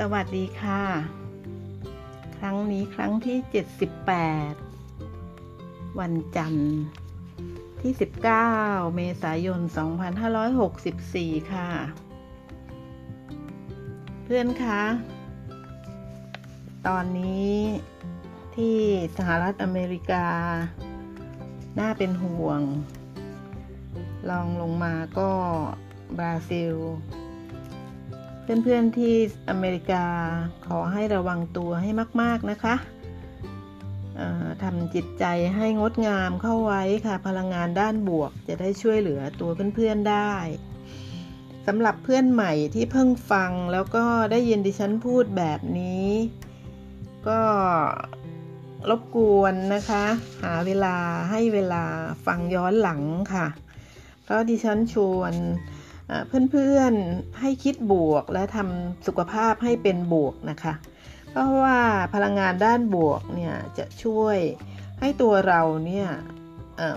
สวัสดีค่ะ ครั้งนี้ครั้งที่ 78 วันจันทร์ที่ 19 เมษายน 2564 ค่ะ เพื่อนคะ ตอนนี้ที่สหรัฐอเมริกา น่าเป็นห่วง ลองลงมาก็บราซิล เพื่อนๆที่อเมริกาขอให้ระวังตัวให้มาก ๆ นะคะทำจิตใจให้งดงามเข้าไว้ค่ะ พลังงานด้านบวกจะได้ช่วยเหลือตัวเพื่อนๆได้สำหรับเพื่อนใหม่ที่เพิ่งฟังแล้วก็ได้ยินดิฉันพูดแบบนี้ ก็รบกวนนะคะ หาเวลาให้เวลาฟังย้อนหลังค่ะ เพราะดิฉันชวน เพื่อนๆให้คิดบวกและทำสุขภาพให้เป็นบวกนะคะ เพราะว่าพลังงานด้านบวกเนี่ยจะช่วยให้ตัวเราเนี่ย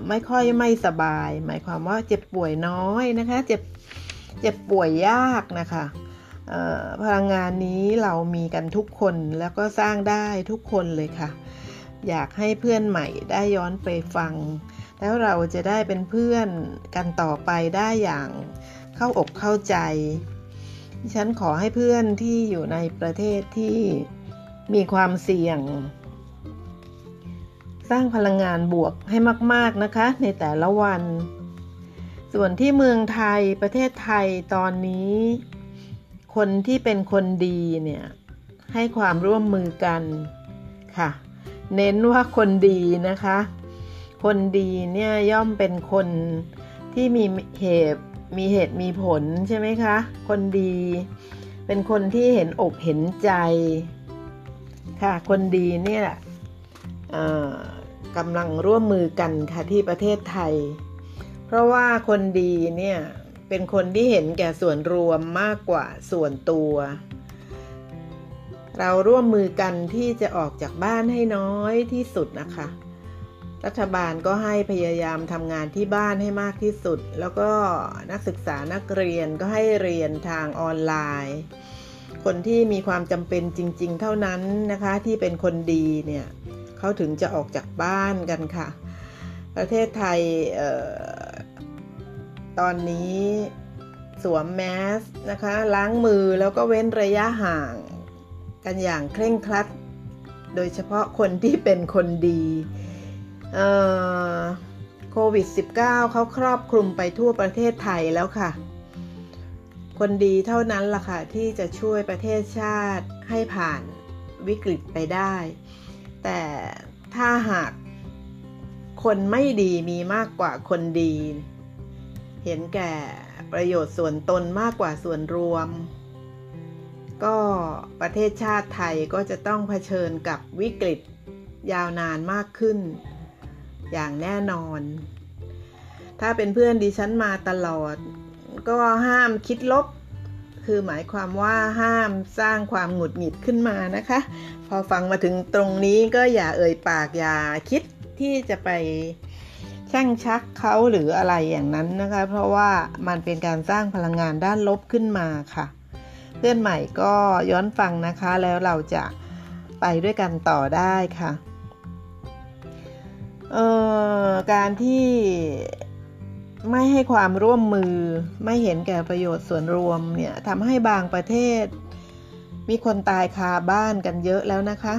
ไม่ค่อยไม่สบาย หมายความว่าเจ็บป่วยน้อยนะคะ เจ็บเจ็บป่วยยากนะคะพลังงานนี้เรามีกันทุกคนแล้วก็สร้างได้ทุกคนเลยค่ะ อยากให้เพื่อนใหม่ได้ย้อนไปฟัง แล้วเราจะได้เป็นเพื่อนกันต่อไปได้อย่าง เข้าอกเข้าใจฉันขอให้เพื่อนที่อยู่ในประเทศที่มีความเสี่ยง สร้างพลังงานบวกให้มาก ๆ นะคะในแต่ละวัน ส่วนที่เมืองไทยประเทศไทยตอนนี้ คนที่เป็นคนดีเนี่ย ให้ความร่วมมือกันค่ะ เน้นว่าคนดีนะคะ คนดีเนี่ยย่อมเป็นคนที่มีเหตุ มีเหตุมีผลใช่ไหมคะ คนดี เป็นคนที่เห็นอกเห็นใจค่ะ คนดีเนี่ยกำลังร่วมมือกันค่ะที่ประเทศไทย เพราะว่าคนดีเนี่ยเป็นคนที่เห็นแก่ส่วนรวมมากกว่าส่วนตัว เราร่วมมือกันที่จะออกจากบ้านให้น้อยที่สุดนะคะ รัฐบาลก็ให้พยายามทำงานที่บ้านให้มากที่สุด แล้วก็นักศึกษานักเรียนก็ให้เรียนทางออนไลน์ คนที่มีความจำเป็นจริง ๆ เท่านั้นนะคะที่เป็นคนดีเนี่ยเขาถึงจะออกจากบ้านกันค่ะ ประเทศไทยออตอนนี้สวมแมสนะคะล้างมือแล้วก็เว้นระยะห่างกันอย่างเคร่งครัด โดยเฉพาะคนที่เป็นคนดี โควิด -19 เขาครอบคลุมไปทั่วประเทศไทยแล้วค่ะ คนดีเท่านั้นล่ะค่ะ ที่จะช่วยประเทศชาติให้ผ่านวิกฤตไปได้ แต่ถ้าหากคนไม่ดีมีมากกว่าคนดี เห็นแก่ประโยชน์ส่วนตนมากกว่าส่วนรวม ก็ประเทศชาติไทยก็จะต้องเผชิญกับวิกฤตยาวนานมากขึ้น อย่างแน่นอน ถ้าเป็นเพื่อนดิฉันมาตลอด ก็ห้ามคิดลบ คือหมายความว่าห้ามสร้างความหงุดหงิดขึ้นมานะคะ พอฟังมาถึงตรงนี้ก็อย่าเอ่ยปากอย่าคิดที่จะไปแช่งชักเขาหรืออะไรอย่างนั้นนะคะ เพราะว่ามันเป็นการสร้างพลังงานด้านลบขึ้นมาค่ะ เพื่อนใหม่ก็ย้อนฟังนะคะแล้วเราจะไปด้วยกันต่อได้ค่ะ เอ่อการที่ไม่ให้ความร่วมมือไม่เห็นแก่ประโยชน์ส่วนรวมเนี่ยทำให้บางประเทศ มีคนตายคาบ้านกันเยอะแล้วนะคะ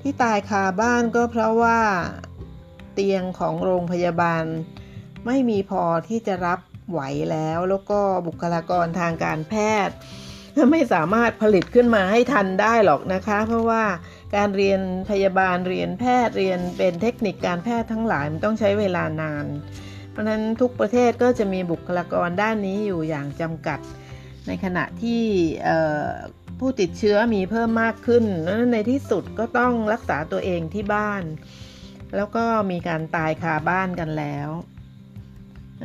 ที่ตายคาบ้านก็เพราะว่าเตียงของโรงพยาบาล ไม่มีพอที่จะรับไหวแล้วแล้วก็บุคลากรทางการแพทย์ ไม่สามารถผลิตขึ้นมาให้ทันได้หรอกนะคะ เพราะว่า การเรียนพยาบาลเรียนแพทย์เรียนเป็นเทคนิคการแพทย์ทั้งหลายมันต้องใช้เวลานาน เพราะนั้นทุกประเทศก็จะมีบุคลากรด้านนี้อยู่อย่างจำกัด ในขณะที่ผู้ติดเชื้อมีเพิ่มมากขึ้นนั้นในที่สุดก็ต้องรักษาตัวเองที่บ้าน แล้วก็มีการตายคาบ้านกันแล้วเ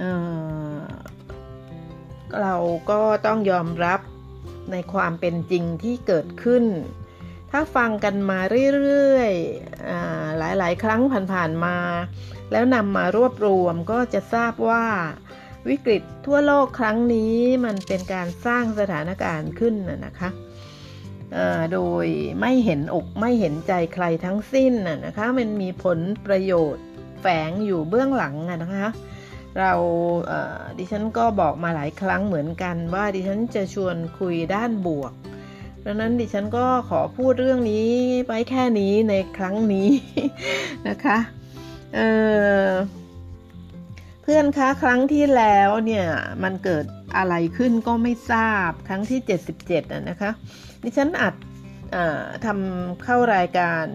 เราก็ต้องยอมรับในความเป็นจริงที่เกิดขึ้น ถ้าฟังกันมาเรื่อยๆหลายๆ ครั้งผ่านๆมา แล้วนำมารวบรวมก็จะทราบว่า วิกฤตทั่วโลกครั้งนี้มันเป็นการสร้างสถานการณ์ขึ้นนะคะโดยไม่เห็นอกไม่เห็นใจใครทั้งสิ้นนะคะมันมีผลประโยชน์แฝงอยู่เบื้องหลังนะคะเราดิฉันก็บอกมาหลายครั้งเหมือนกันว่าดิฉันจะชวนคุยด้านบวก ดังนั้นดิฉันก็ขอพูดเรื่องนี้ไปแค่นี้ในครั้งนี้นะคะเเพื่อนคะครั้งที่แล้วเนี่ยมันเกิดอะไรขึ้นก็ไม่ทราบครั้งที่ 77นะคะ ดิฉันอัดทำเข้ารายการ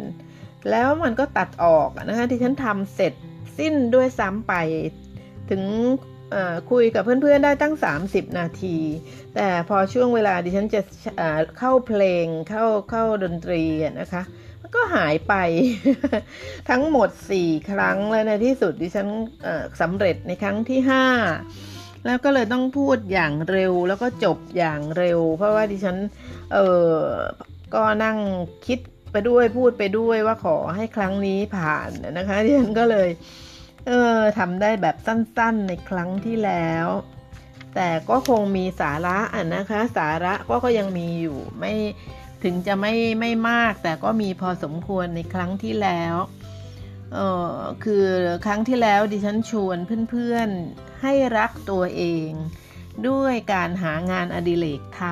แล้วมันก็ตัดออกนะคะที่ฉันทำเสร็จสิ้นด้วยซ้ำไปถึง คุยกับเพื่อนๆได้ตั้ง 30 นาที แต่พอช่วงเวลาดิฉันจะเข้าเพลงเข้าเข้าดนตรีนะคะมันก็หายไปทั้งหมด 4 ครั้งแล้วในที่สุดดิฉันสำเร็จในครั้งที่ 5 แล้วก็เลยต้องพูดอย่างเร็วแล้วก็จบอย่างเร็ว เพราะว่าดิฉันเออก็นั่งคิดไปด้วยพูดไปด้วยว่าขอให้ครั้งนี้ผ่านนะคะดิฉันก็เลยเเออทำได้แบบสั้นๆในครั้งที่แล้ว แต่ก็คงมีสาระอะนะคะ สาระก็ก็ยังมีอยู่ไม่ถึงจะไม่ไม่มาก แต่ก็มีพอสมควรในครั้งที่แล้วเออคือครั้งที่แล้วดิฉันชวนเพื่อนๆให้รักตัวเอง ด้วยการหางานอดิเรกท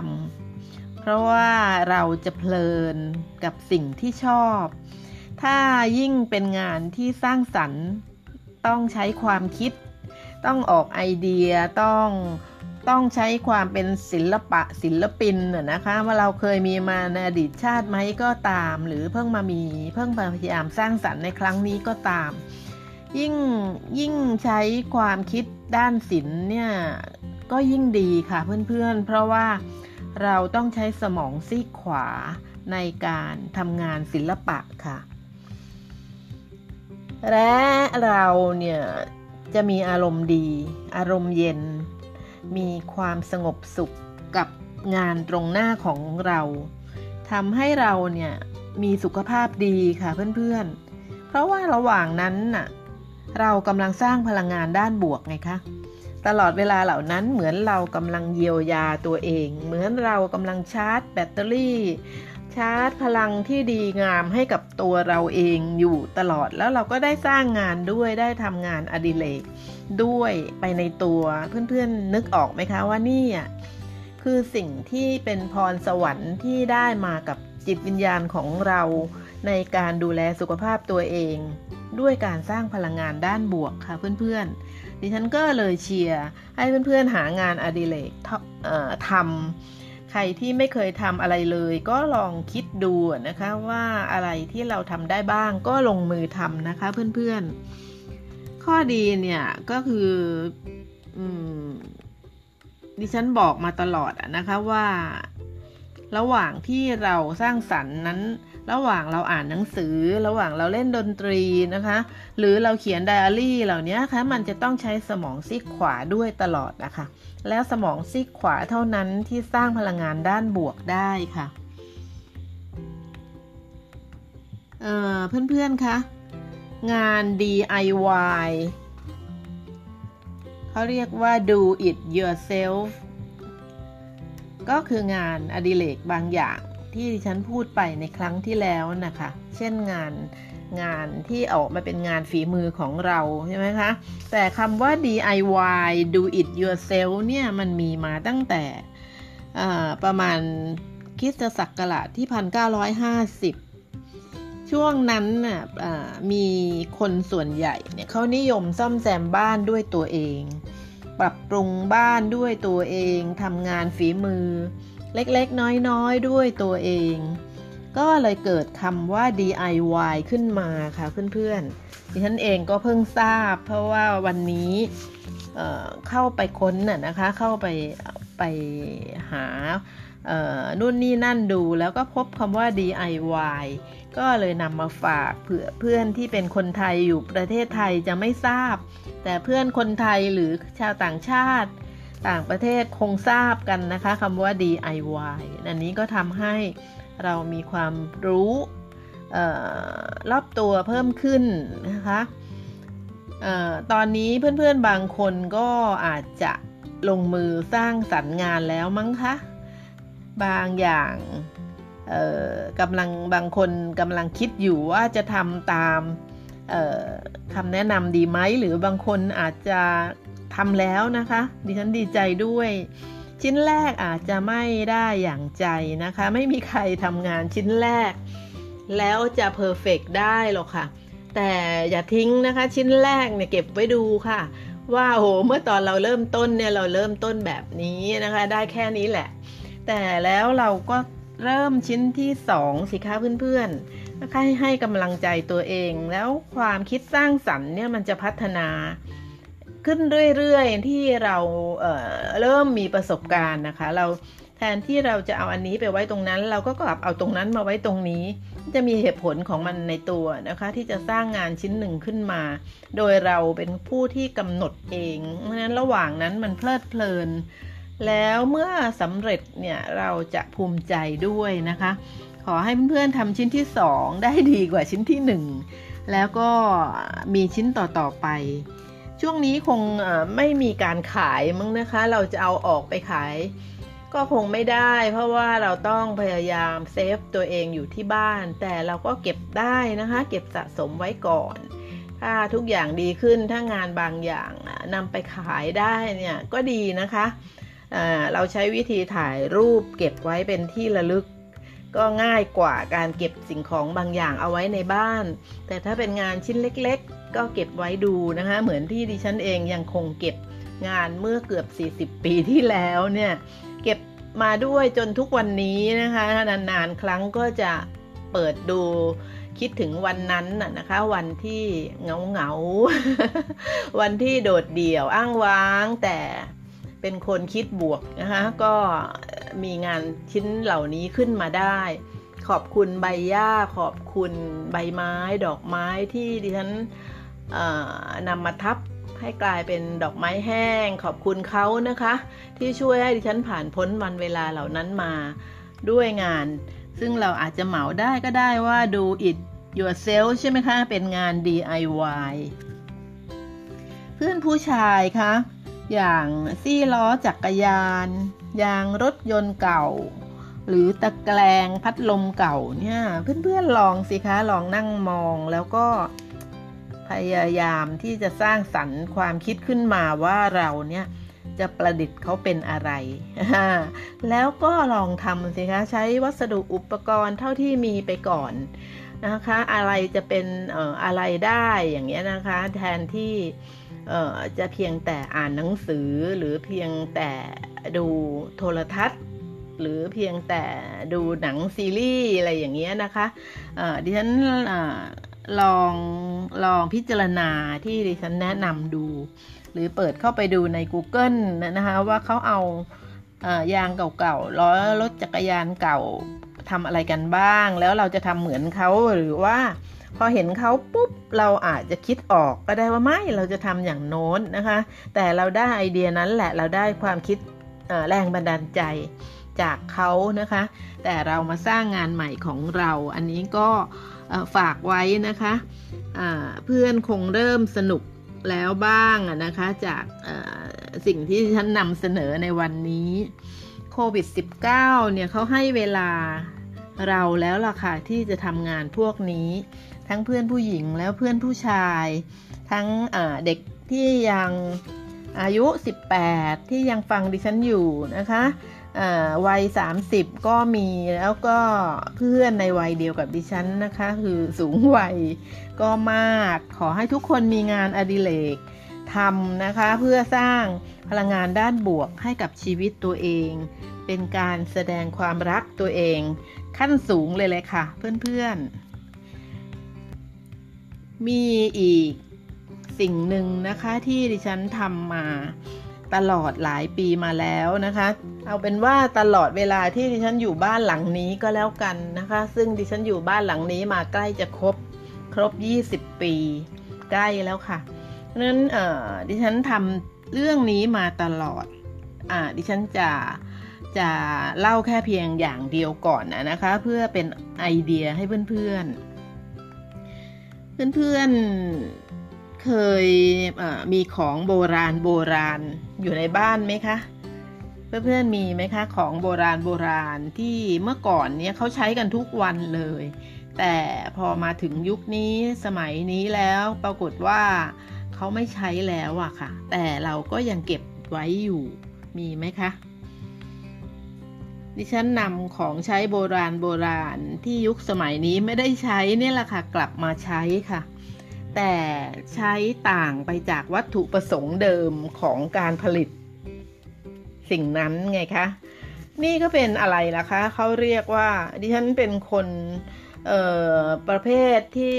ำเพราะว่าเราจะเพลินกับสิ่งที่ชอบ ถ้ายิ่งเป็นงานที่สร้างสรรค์ ต้องใช้ความคิด ต้องออกไอเดียต้องต้องใช้ความเป็นศิลปะศิลปินนะคะว่าเราเคยมีมาในอดีตชาติไหมก็ตาม หรือเพิ่งมามีเพิ่งพยายามสร้างสรรค์ในครั้งนี้ก็ตาม ยิ่งยิ่งใช้ความคิดด้านศิลป์เนี่ยก็ยิ่งดีค่ะเพื่อนๆ เพราะว่าเราต้องใช้สมองซีกขวาในการทำงานศิลปะค่ะ และเราเนี่ยจะมีอารมณ์ดี อารมณ์เย็น มีความสงบสุขกับงานตรงหน้าของเราทำให้เราเนี่ยมีสุขภาพดีค่ะเพื่อนๆ เพราะว่าระหว่างนั้นน่ะเรากำลังสร้างพลังงานด้านบวกไงคะตลอดเวลาเหล่านั้นเหมือนเรากำลังเยียวยาตัวเอง เหมือนเรากำลังชาร์จแบตเตอรี่ ชาร์จพลังที่ดีงามให้กับตัวเราเองอยู่ตลอดแล้วเราก็ได้สร้างงานด้วยได้ทำงานอดิเรกด้วยไปในตัวเพื่อนๆนึกออกไหมคะว่านี่คือสิ่งที่เป็นพรสวรรค์ที่ได้มากับจิตวิญญาณของเรา ในการดูแลสุขภาพตัวเอง ด้วยการสร้างพลังงานด้านบวกค่ะเพื่อนๆดิฉันก็เลยเชียร์ให้เพื่อนๆหางานอดิเรกทำ ใครที่ไม่เคยทำอะไรเลย ก็ลองคิดดูนะคะว่าอะไรที่เราทำได้บ้างก็ลงมือทำนะคะเพื่อนๆ ข้อดีเนี่ยก็คืออดิฉันบอกมาตลอดนะคะว่า ระหว่างที่เราสร้างสรรค์นั้น ระหว่างเราอ่านหนังสือ ระหว่างเราเล่นดนตรีนะคะ หรือเราเขียนไดอารี่เหล่านี้คะมันจะต้องใช้สมองซีกขวาด้วยตลอดนะคะ แล้วสมองซีกขวาเท่านั้นที่สร้างพลังงานด้านบวกได้ค่ะเเพื่อนๆคะงาน DIY เขาเรียกว่า do it yourself ก็คืองานอดิเรกบางอย่าง ที่ฉันพูดไปในครั้งที่แล้วนะคะ เช่นงานงานที่ออกมาเป็นงานฝีมือของเราใช่ไหมคะ แต่คำว่า DIY do it yourself เนี่ยมันมีมาตั้งแต่ประมาณคริสตศักราชที่ 1950 ช่วงนั้นน่ะมีคนส่วนใหญ่เนี่ยเขานิยมซ่อมแซมบ้านด้วยตัวเอง ปรับปรุงบ้านด้วยตัวเองทำงานฝีมือ เล็กๆ น้อยๆ ด้วยตัวเอง ก็เลยเกิดคำว่า DIY ขึ้นมาค่ะเพื่อนๆดิฉันเองก็เพิ่งทราบ เพราะว่าวันนี้เเข้าไปค้นน่ะนะคะ เข้าไปไปหานู่นนี่นั่นดูแล้วก็พบคำว่า DIY ก็เลยนำมาฝากเผื่อเพื่อนที่เป็นคนไทยอยู่ประเทศไทยจะไม่ทราบ แต่เพื่อนคนไทยหรือชาวต่างชาติ ต่างประเทศคงทราบกันนะคะคำว่า DIY อันนี้ก็ทำให้เรามีความรู้รอบตัวเพิ่มขึ้นนะคะออตอนนี้เพื่อนๆบางคนก็อาจจะลงมือสร้างสรรค์งานแล้วมั้งคะบางอย่างกำลังบางคนกำลังคิดอยู่ว่าจะทำตามคำแนะนำดีไหมหรือบางคนอาจจะ ทำแล้วนะคะ ดิฉันดีใจด้วย ชิ้นแรกอาจจะไม่ได้อย่างใจนะคะ ไม่มีใครทำงานชิ้นแรก แล้วจะเพอร์เฟกได้หรอกค่ะ แต่อย่าทิ้งนะคะ ชิ้นแรกเนี่ยเก็บไว้ดูค่ะ ว่าโหเมื่อตอนเราเริ่มต้นเนี่ยเราเริ่มต้นแบบนี้นะคะ ได้แค่นี้แหละ แต่แล้วเราก็เริ่มชิ้นที่สองสิคะเพื่อนๆนะคะให้กำลังใจตัวเอง แล้วความคิดสร้างสรรค์เนี่ยมันจะพัฒนา ขึ้นเรื่อยๆ ที่เราเเริ่มมีประสบการณ์นะคะ เราแทนที่เราจะเอาอันนี้ไปไว้ตรงนั้น เราก็กลับเอาตรงนั้นมาไว้ตรงนี้ จะมีเหตุผลของมันในตัวนะคะ ที่จะสร้างงานชิ้นหนึ่งขึ้นมา โดยเราเป็นผู้ที่กำหนดเองเพราะฉะนั้นระหว่างนั้นมันเพลิดเพลิน แล้วเมื่อสำเร็จเนี่ยเราจะภูมิใจด้วยนะคะ ขอให้เพื่อนๆทำชิ้นที่ 2 ได้ดีกว่าชิ้นที่ 1 แล้วก็มีชิ้นต่อๆไป ช่วงนี้คงไม่มีการขายมั้งนะคะ เราจะเอาออกไปขาย ก็คงไม่ได้ เพราะว่าเราต้องพยายามเซฟตัวเองอยู่ที่บ้าน แต่เราก็เก็บได้นะคะ เก็บสะสมไว้ก่อน ถ้าทุกอย่างดีขึ้นถ้างานบางอย่างนำไปขายได้เนี่ยก็ดีนะคะเราใช้วิธีถ่ายรูปเก็บไว้เป็นที่ระลึก ก็ง่ายกว่าการเก็บสิ่งของบางอย่างเอาไว้ในบ้าน แต่ถ้าเป็นงานชิ้นเล็ก ก็เก็บไว้ดูนะคะ เหมือนที่ดิฉันเองยังคงเก็บงานเมื่อเกือบ 40 ปีที่แล้วเนี่ย เก็บมาด้วยจนทุกวันนี้นะคะ นานๆ ครั้งก็จะเปิดดูคิดถึงวันนั้นนะคะ วันที่เงาเงาวันที่โดดเดี่ยวอ้างว้างแต่เป็นคนคิดบวกนะคะ ก็มีงานชิ้นเหล่านี้ขึ้นมาได้ ขอบคุณใบหญ้า ขอบคุณใบไม้ ดอกไม้ที่ดิฉัน นำมาทับให้กลายเป็นดอกไม้แห้ง ขอบคุณเขานะคะ ที่ช่วยให้ดิฉันผ่านพ้นวันเวลาเหล่านั้นมาด้วยงาน ซึ่งเราอาจจะเหมาได้ก็ได้ว่าดู it yourself ใช่ไหมคะ เป็นงาน DIY เพื่อนผู้ชายคะอย่างซี่ล้อจักรยาน ยางรถยนต์เก่า หรือตะแกรงพัดลมเก่าเนี่ย เพื่อนๆลองสิคะ ลองนั่งมองแล้วก็ พยายามที่จะสร้างสรรค์ความคิดขึ้นมาว่าเราเนี่ยจะประดิษฐ์เขาเป็นอะไร แล้วก็ลองทำสิคะใช้วัสดุอุปกรณ์เท่าที่มีไปก่อนนะคะ อะไรจะเป็นอออะไรได้อย่างเงี้ยนะคะ แทนที่จะเพียงแต่อ่านหนังสือหรือเพียงแต่ดูโทรทัศน์ หรือเพียงแต่ดูหนังซีรีส์อะไรอย่างเงี้ยนะคะดิฉัน ลองลองพิจารณาที่ดิฉันแนะนำดู หรือเปิดเข้าไปดูใน Google นะคะว่าเขาเอายางเก่าๆล้อรถจักรยานเก่าทำอะไรกันบ้าง แล้วเราจะทำเหมือนเขาหรือว่า พอเห็นเขาปุ๊บเราอาจจะคิดออกก็ได้ว่าไม่เราจะทำอย่างโน้นนะคะ แต่เราได้ไอเดียนั้นแหละเราได้ความคิดแรงบันดาลใจจากเขานะคะ แต่เรามาสร้างงานใหม่ของเรา อันนี้ก็ ฝากไว้นะคะเพื่อนคงเริ่มสนุกแล้วบ้างนะคะจากสิ่งที่ฉันนำเสนอในวันนี้โควิด -19 เนี่ยเขาให้เวลาเราแล้วล่ะค่ะที่จะทำงานพวกนี้ ทั้งเพื่อนผู้หญิงแล้วเพื่อนผู้ชาย ทั้งเด็กที่ยัง อายุ 18 ที่ยังฟังดิฉันอยู่นะคะวัย 30 ก็มีแล้วก็เพื่อนในวัยเดียวกับดิฉันนะคะ คือสูงวัยก็มากขอให้ทุกคนมีงานอดิเรกทำนะคะ เพื่อสร้างพลังงานด้านบวกให้กับชีวิตตัวเอง เป็นการแสดงความรักตัวเอง ขั้นสูงเลยเลยค่ะ เพื่อนๆ มีอีก สิ่งหนึ่งนะคะที่ดิฉันทำมาตลอดหลายปีมาแล้วนะคะ เอาเป็นว่าตลอดเวลาที่ดิฉันอยู่บ้านหลังนี้ก็แล้วกันนะคะ ซึ่งดิฉันอยู่บ้านหลังนี้มาใกล้จะครบครบ 20 ปี ใกล้แล้วค่ะนั้นดิฉันทำเรื่องนี้มาตลอดอดิฉันจะจะเล่าแค่เพียงอย่างเดียวก่อนนะคะ เพื่อเป็นไอเดียให้เพื่อนๆ เพื่อน เคยมีของโบราณโบราณอยู่ในบ้านไหมคะเพื่อนๆมีไหมคะของโบราณโบราณที่เมื่อก่อนเนี้ยเขาใช้กันทุกวันเลย แต่พอมาถึงยุคนี้สมัยนี้แล้วปรากฏว่าเขาไม่ใช้แล้วอะค่ะ แต่เราก็ยังเก็บไว้อยู่มีไหมคะดิฉันนำของใช้โบราณโบราณที่ยุคสมัยนี้ไม่ได้ใช้นี่แหละค่ะ กลับมาใช้ค่ะ แต่ใช้ต่างไปจากวัตถุประสงค์เดิมของการผลิต สิ่งนั้นไงคะ นี่ก็เป็นอะไรล่ะคะ เขาเรียกว่า ดิฉันเป็นคนเออประเภทที่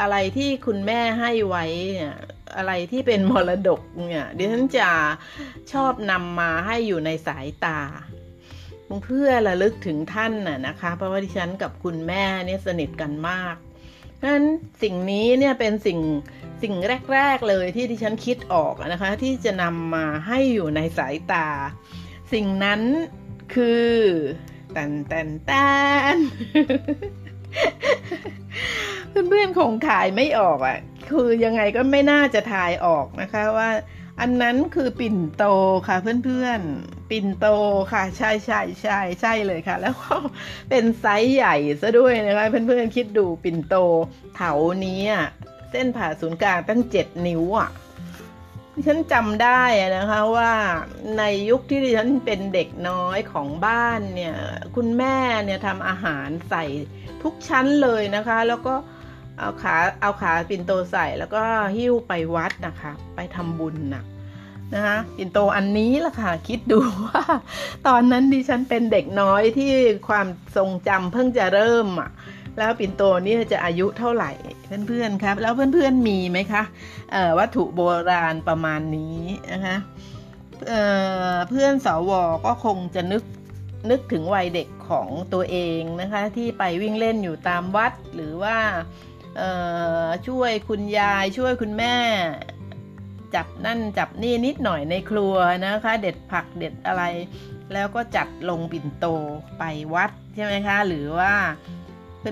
อะไรที่คุณแม่ให้ไว้เนี่ยอะไรที่เป็นมรดกเนี่ยดิฉันจะชอบนำมาให้อยู่ในสายตา เพื่อระลึกถึงท่านน่ะนะคะ เพราะว่าดิฉันกับคุณแม่เนี่ยสนิทกันมาก เพราะฉะนั้นสิ่งนี้เนี่ยเป็นสิ่งสิ่งแรก ๆเลยที่ดิฉันคิดออกนะคะ ที่จะนำมาให้อยู่ในสายตา สิ่งนั้นคือแตนแตนแตนเพื่อนๆคงขายไม่ออกอะ คือยังไงก็ไม่น่าจะถ่ายออกนะคะว่า อันนั้นคือปิ่นโตค่ะเพื่อนๆ ปิ่นโตค่ะ ใช่ใช่ใช่ใช่เลยค่ะ แล้วก็เป็นไซส์ใหญ่ซะด้วยนะคะเพื่อนๆคิดดูปิ่นโตเถานี้เส้นผ่าศูนย์กลางตั้งเจ็ดนิ้วอะดิฉันจำได้นะคะว่าในยุคที่ดิฉันเป็นเด็กน้อยของบ้านเนี่ย คุณแม่เนี่ยทำอาหารใส่ทุกชั้นเลยนะคะ แล้วก็ เอาขาเอาขาปิ่นโตใส่แล้วก็หิ้วไปวัดนะคะ ไปทำบุญนะนะคะปิ่นโตอันนี้ล่ะค่ะ คิดดูว่า ตอนนั้นดิฉันเป็นเด็กน้อยที่ความทรงจำเพิ่งจะเริ่มอะแล้วปิ่นโตนี่จะอายุเท่าไหร่เพื่อนๆครับแล้วเพื่อนๆมีไหมคะวัตถุโบราณประมาณนี้นะคะเเพื่อนสวก็คงจะนึกนึกถึงวัยเด็กของตัวเองนะคะ ที่ไปวิ่งเล่นอยู่ตามวัดหรือว่า ช่วยคุณยายช่วยคุณแม่ จับนั่นจับนี่นิดหน่อยในครัวนะคะ เด็ดผักเด็ดอะไร แล้วก็จัดลงปิ่นโตไปวัดใช่ไหมคะ หรือว่า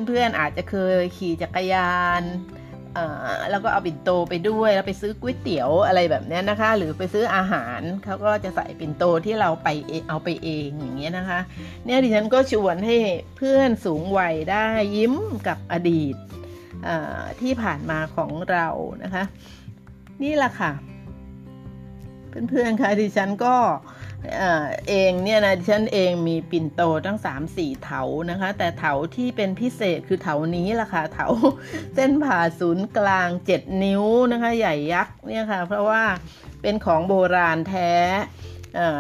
เพื่อนๆอาจจะเคยขี่จักรยานแล้วก็เอาปิ่นโตไปด้วยแล้วไปซื้อก๋วยเตี๋ยวอะไรแบบนี้นะคะ หรือไปซื้ออาหารเขาก็จะใส่ปิ่นโตที่เราไปเอาไปเองอย่างเงี้ยนะคะ เนี่ยดิฉันก็ชวนให้เพื่อนสูงวัยได้ยิ้มกับอดีต ที่ผ่านมาของเรานะคะ นี่แหละค่ะ เพื่อนๆคะดิฉันก็เองเนี่ยนะดิฉันเองมีปิ่นโตทั้งสามสี่เถานะคะ แต่เถาที่เป็นพิเศษคือเถานี้แหละค่ะเถาเส้นผ่าศูนย์กลางเจ็ดนิ้วนะคะ ใหญ่ยักษ์เนี่ยค่ะ เพราะว่าเป็นของโบราณแท้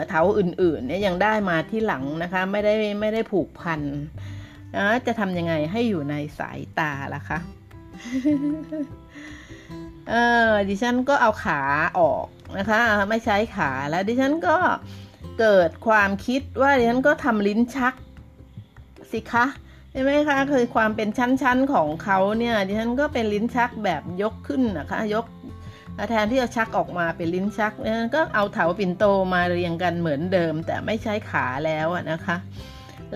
เถาอื่นๆเนี่ยยังได้มาที่หลังนะคะ ไม่ได้ไม่ได้ผูกพันนะจะทำยังไงให้อยู่ในสายตาล่ะคะ เออดิฉันก็เอาขาออกนะคะ ไม่ใช้ขาแล้วดิฉันก็เกิดความคิดว่าดิฉันก็ทำลิ้นชักสิคะใช่ไหมคะคือความเป็นชั้นๆของเขาเนี่ยดิฉันก็เป็นลิ้นชักแบบยกขึ้นนะคะ ยกแทนที่จะชักออกมาเป็นลิ้นชักนก็เอาเถาปิ่นโตมาเรียงกันเหมือนเดิม แต่ไม่ใช้ขาแล้วนะคะ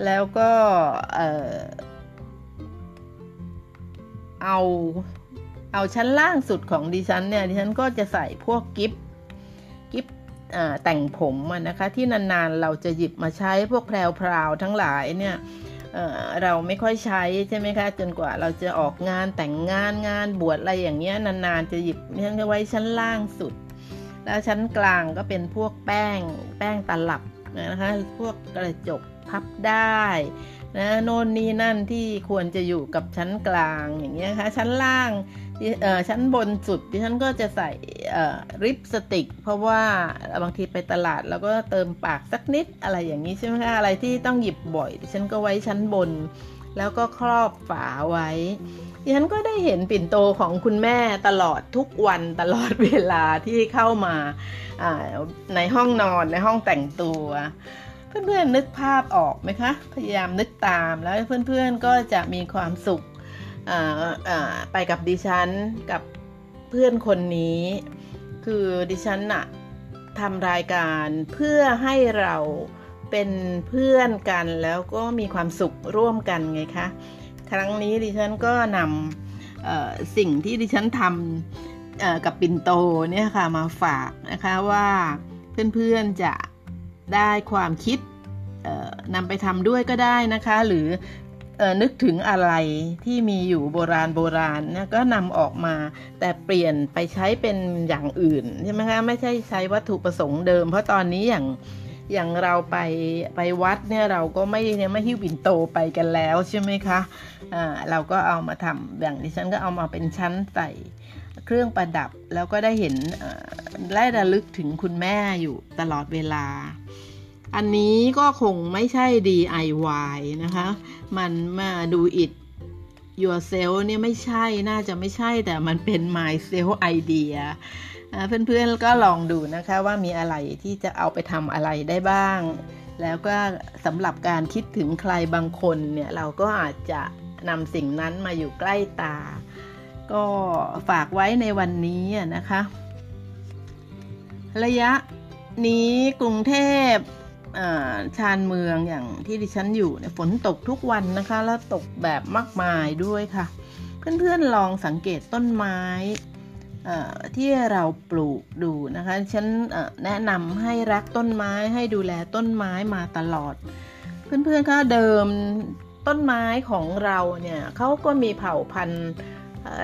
แล้วก็ เอาเอาชั้นล่างสุดของดิฉันเนี่ยดิฉันก็จะใส่พวกกิฟกิฟแต่งผมนะคะ ที่นานๆเราจะหยิบมาใช้พวกแพรวๆทั้งหลายเนี่ยเเราไม่ค่อยใช้ใช่ไหมคะ จนกว่าเราจะออกงานแต่งงานงานบวชอะไรอย่างเงี้ยนานๆจะหยิบเนี่ยไว้ชั้นล่างสุด แล้วชั้นกลางก็เป็นพวกแป้งแป้งตลับนะคะ พวกกระจกพับได้ นะโน่นนี่นั่นที่ควรจะอยู่กับชั้นกลางอย่างเงี้ยค่ะชั้นล่างชั้นบนสุดที่ฉันก็จะใส่ริปสติก เพราะว่าบางทีไปตลาดแล้วก็เติมปากสักนิดอะไรอย่างนี้ใช่ไหมคะอะไรที่ต้องหยิบบ่อยดิฉันก็ไว้ชั้นบน แล้วก็ครอบฝาไว้ดิฉันก็ได้เห็นปิ่นโตของคุณแม่ตลอดทุกวันตลอดเวลาที่เข้ามาในห้องนอนในห้องแต่งตัว เพื่อนๆนึกภาพออกไหมคะ พยายามนึกตามแล้วเพื่อนๆก็จะมีความสุขไปกับดิฉันกับเพื่อนคนนี้ คือดิฉันอะทำรายการเพื่อให้เราเป็นเพื่อนกันแล้วก็มีความสุขร่วมกันไงคะ ครั้งนี้ดิฉันก็นำสิ่งที่ดิฉันทำกับปินโตเนี่ยค่ะมาฝากนะคะว่าเพื่อนๆจะ ได้ความคิดนำไปทำด้วยก็ได้นะคะ หรือนึกถึงอะไรที่มีอยู่โบราณโบราณนะก็นำออกมา แต่เปลี่ยนไปใช้เป็นอย่างอื่นใช่ไหมคะไม่ใช่ใช้วัตถุประสงค์เดิม เพราะตอนนี้อย่างอย่างเราไปไปวัดเนี่ยเราก็ไม่เนี่ยไม่หิ้วบินโตไปกันแล้วใช่ไหมคะอ่าเราก็เอามาทำอย่างดิฉันก็เอามาเป็นชั้นใส่ เครื่องประดับ แล้วก็ได้เห็นไล่ระลึกถึงคุณแม่อยู่ตลอดเวลา อันนี้ก็คงไม่ใช่ DIY นะคะ มันมาดู it yourself เนี่ยไม่ใช่น่าจะไม่ใช่แต่มันเป็น myself idea เพื่อนๆก็ลองดูนะคะว่ามีอะไรที่จะเอาไปทำอะไรได้บ้าง แล้วก็สำหรับการคิดถึงใครบางคนเนี่ยเราก็อาจจะนำสิ่งนั้นมาอยู่ใกล้ตา ก็ฝากไว้ในวันนี้นะคะ ระยะนี้กรุงเทพชานเมืองอย่างที่ดิฉันอยู่เนี่ยฝนตกทุกวันนะคะ แล้วตกแบบมากมายด้วยค่ะ เพื่อนๆลองสังเกตต้นไม้ที่เราปลูกดูนะคะ ฉันแนะนำให้รักต้นไม้ให้ดูแลต้นไม้มาตลอด เพื่อนๆคะเดิมต้นไม้ของเราเนี่ยเขาก็มีเผ่าพันธุ์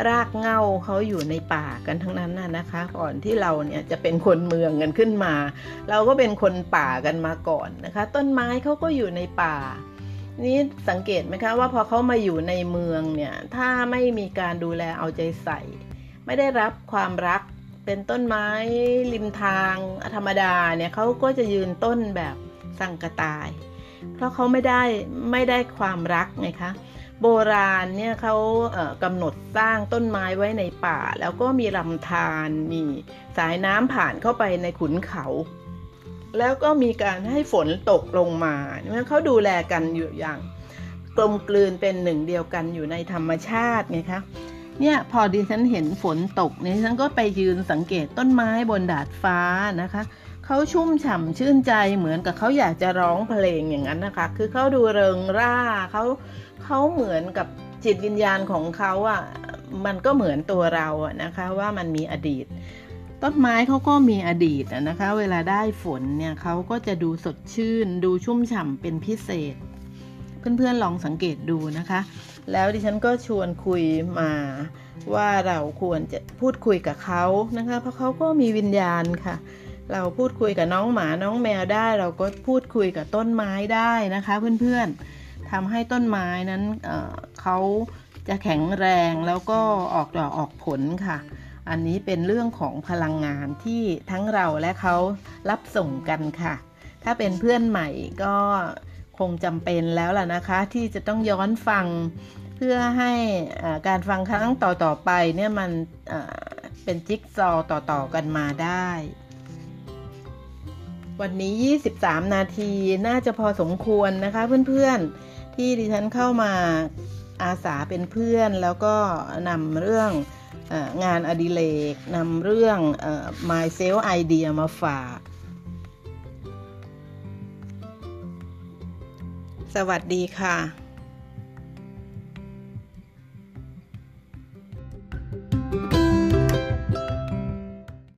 รากเง่าเขาอยู่ในป่ากันทั้งนั้นน่ะนะคะ ก่อนที่เราเนี่ยจะเป็นคนเมืองกันขึ้นมา เราก็เป็นคนป่ากันมาก่อนนะคะ ต้นไม้เขาก็อยู่ในป่า นี่สังเกตไหมคะว่าพอเขามาอยู่ในเมืองเนี่ยถ้าไม่มีการดูแลเอาใจใส่ ไม่ได้รับความรักเป็นต้นไม้ริมทางธรรมดาเนี่ยเขาก็จะยืนต้นแบบสังกตาย เพราะเขาไม่ได้ไม่ได้ความรักไงคะ โบราณเนี่ยเขากำหนดสร้างต้นไม้ไว้ในป่า แล้วก็มีลำธารมีสายน้ำผ่านเข้าไปในขุนเขา แล้วก็มีการให้ฝนตกลงมาเนี่ยเขาดูแลกันอยู่อย่างกลมกลืนเป็นหนึ่งเดียวกันอยู่ในธรรมชาติไงคะ เนี่ยพอดิฉันเห็นฝนตกเนี่ยฉันก็ไปยืนสังเกตต้นไม้บนดาดฟ้านะคะ เขาชุ่มฉ่ำชื่นใจเหมือนกับเขาอยากจะร้องเพลงอย่างนั้นนะคะ คือเขาดูเริงร่าเขาเขาเหมือนกับจิตวิญญาณของเขาอะ่ะมันก็เหมือนตัวเราอะนะคะว่ามันมีอดีต ต้นไม้เขาก็มีอดีตนะคะ เวลาได้ฝนเนี่ยเขาก็จะดูสดชื่น ดูชุ่มฉ่ำเป็นพิเศษ เพื่อนๆลองสังเกตดูนะคะ แล้วดิฉันก็ชวนคุยมาว่าเราควรจะพูดคุยกับเขานะคะ เพราะเขาก็มีวิญญาณค่ะ เราพูดคุยกับน้องหมาน้องแมวได้ เราก็พูดคุยกับต้นไม้ได้นะคะเพื่อนๆทำให้ต้นไม้นั้นเเขาจะแข็งแรงแล้วก็ออกดอกออกผลค่ะ อันนี้เป็นเรื่องของพลังงานที่ทั้งเราและเขารับส่งกันค่ะ ถ้าเป็นเพื่อนใหม่ก็ คงจำเป็นแล้วล่ะนะคะ ที่จะต้องย้อนฟัง เพื่อให้การฟังครั้งต่อๆไปเนี่ยมันเป็นจิ๊กซอต่อๆกันมาได้ วันนี้ 23 นาทีน่าจะพอสมควรนะคะเพื่อนๆ ที่ดิฉันเข้ามาอาสาเป็นเพื่อนแล้วก็นำเรื่องงานอดิเรกนำเรื่อง My Self Idea มาฝาก สวัสดีค่ะ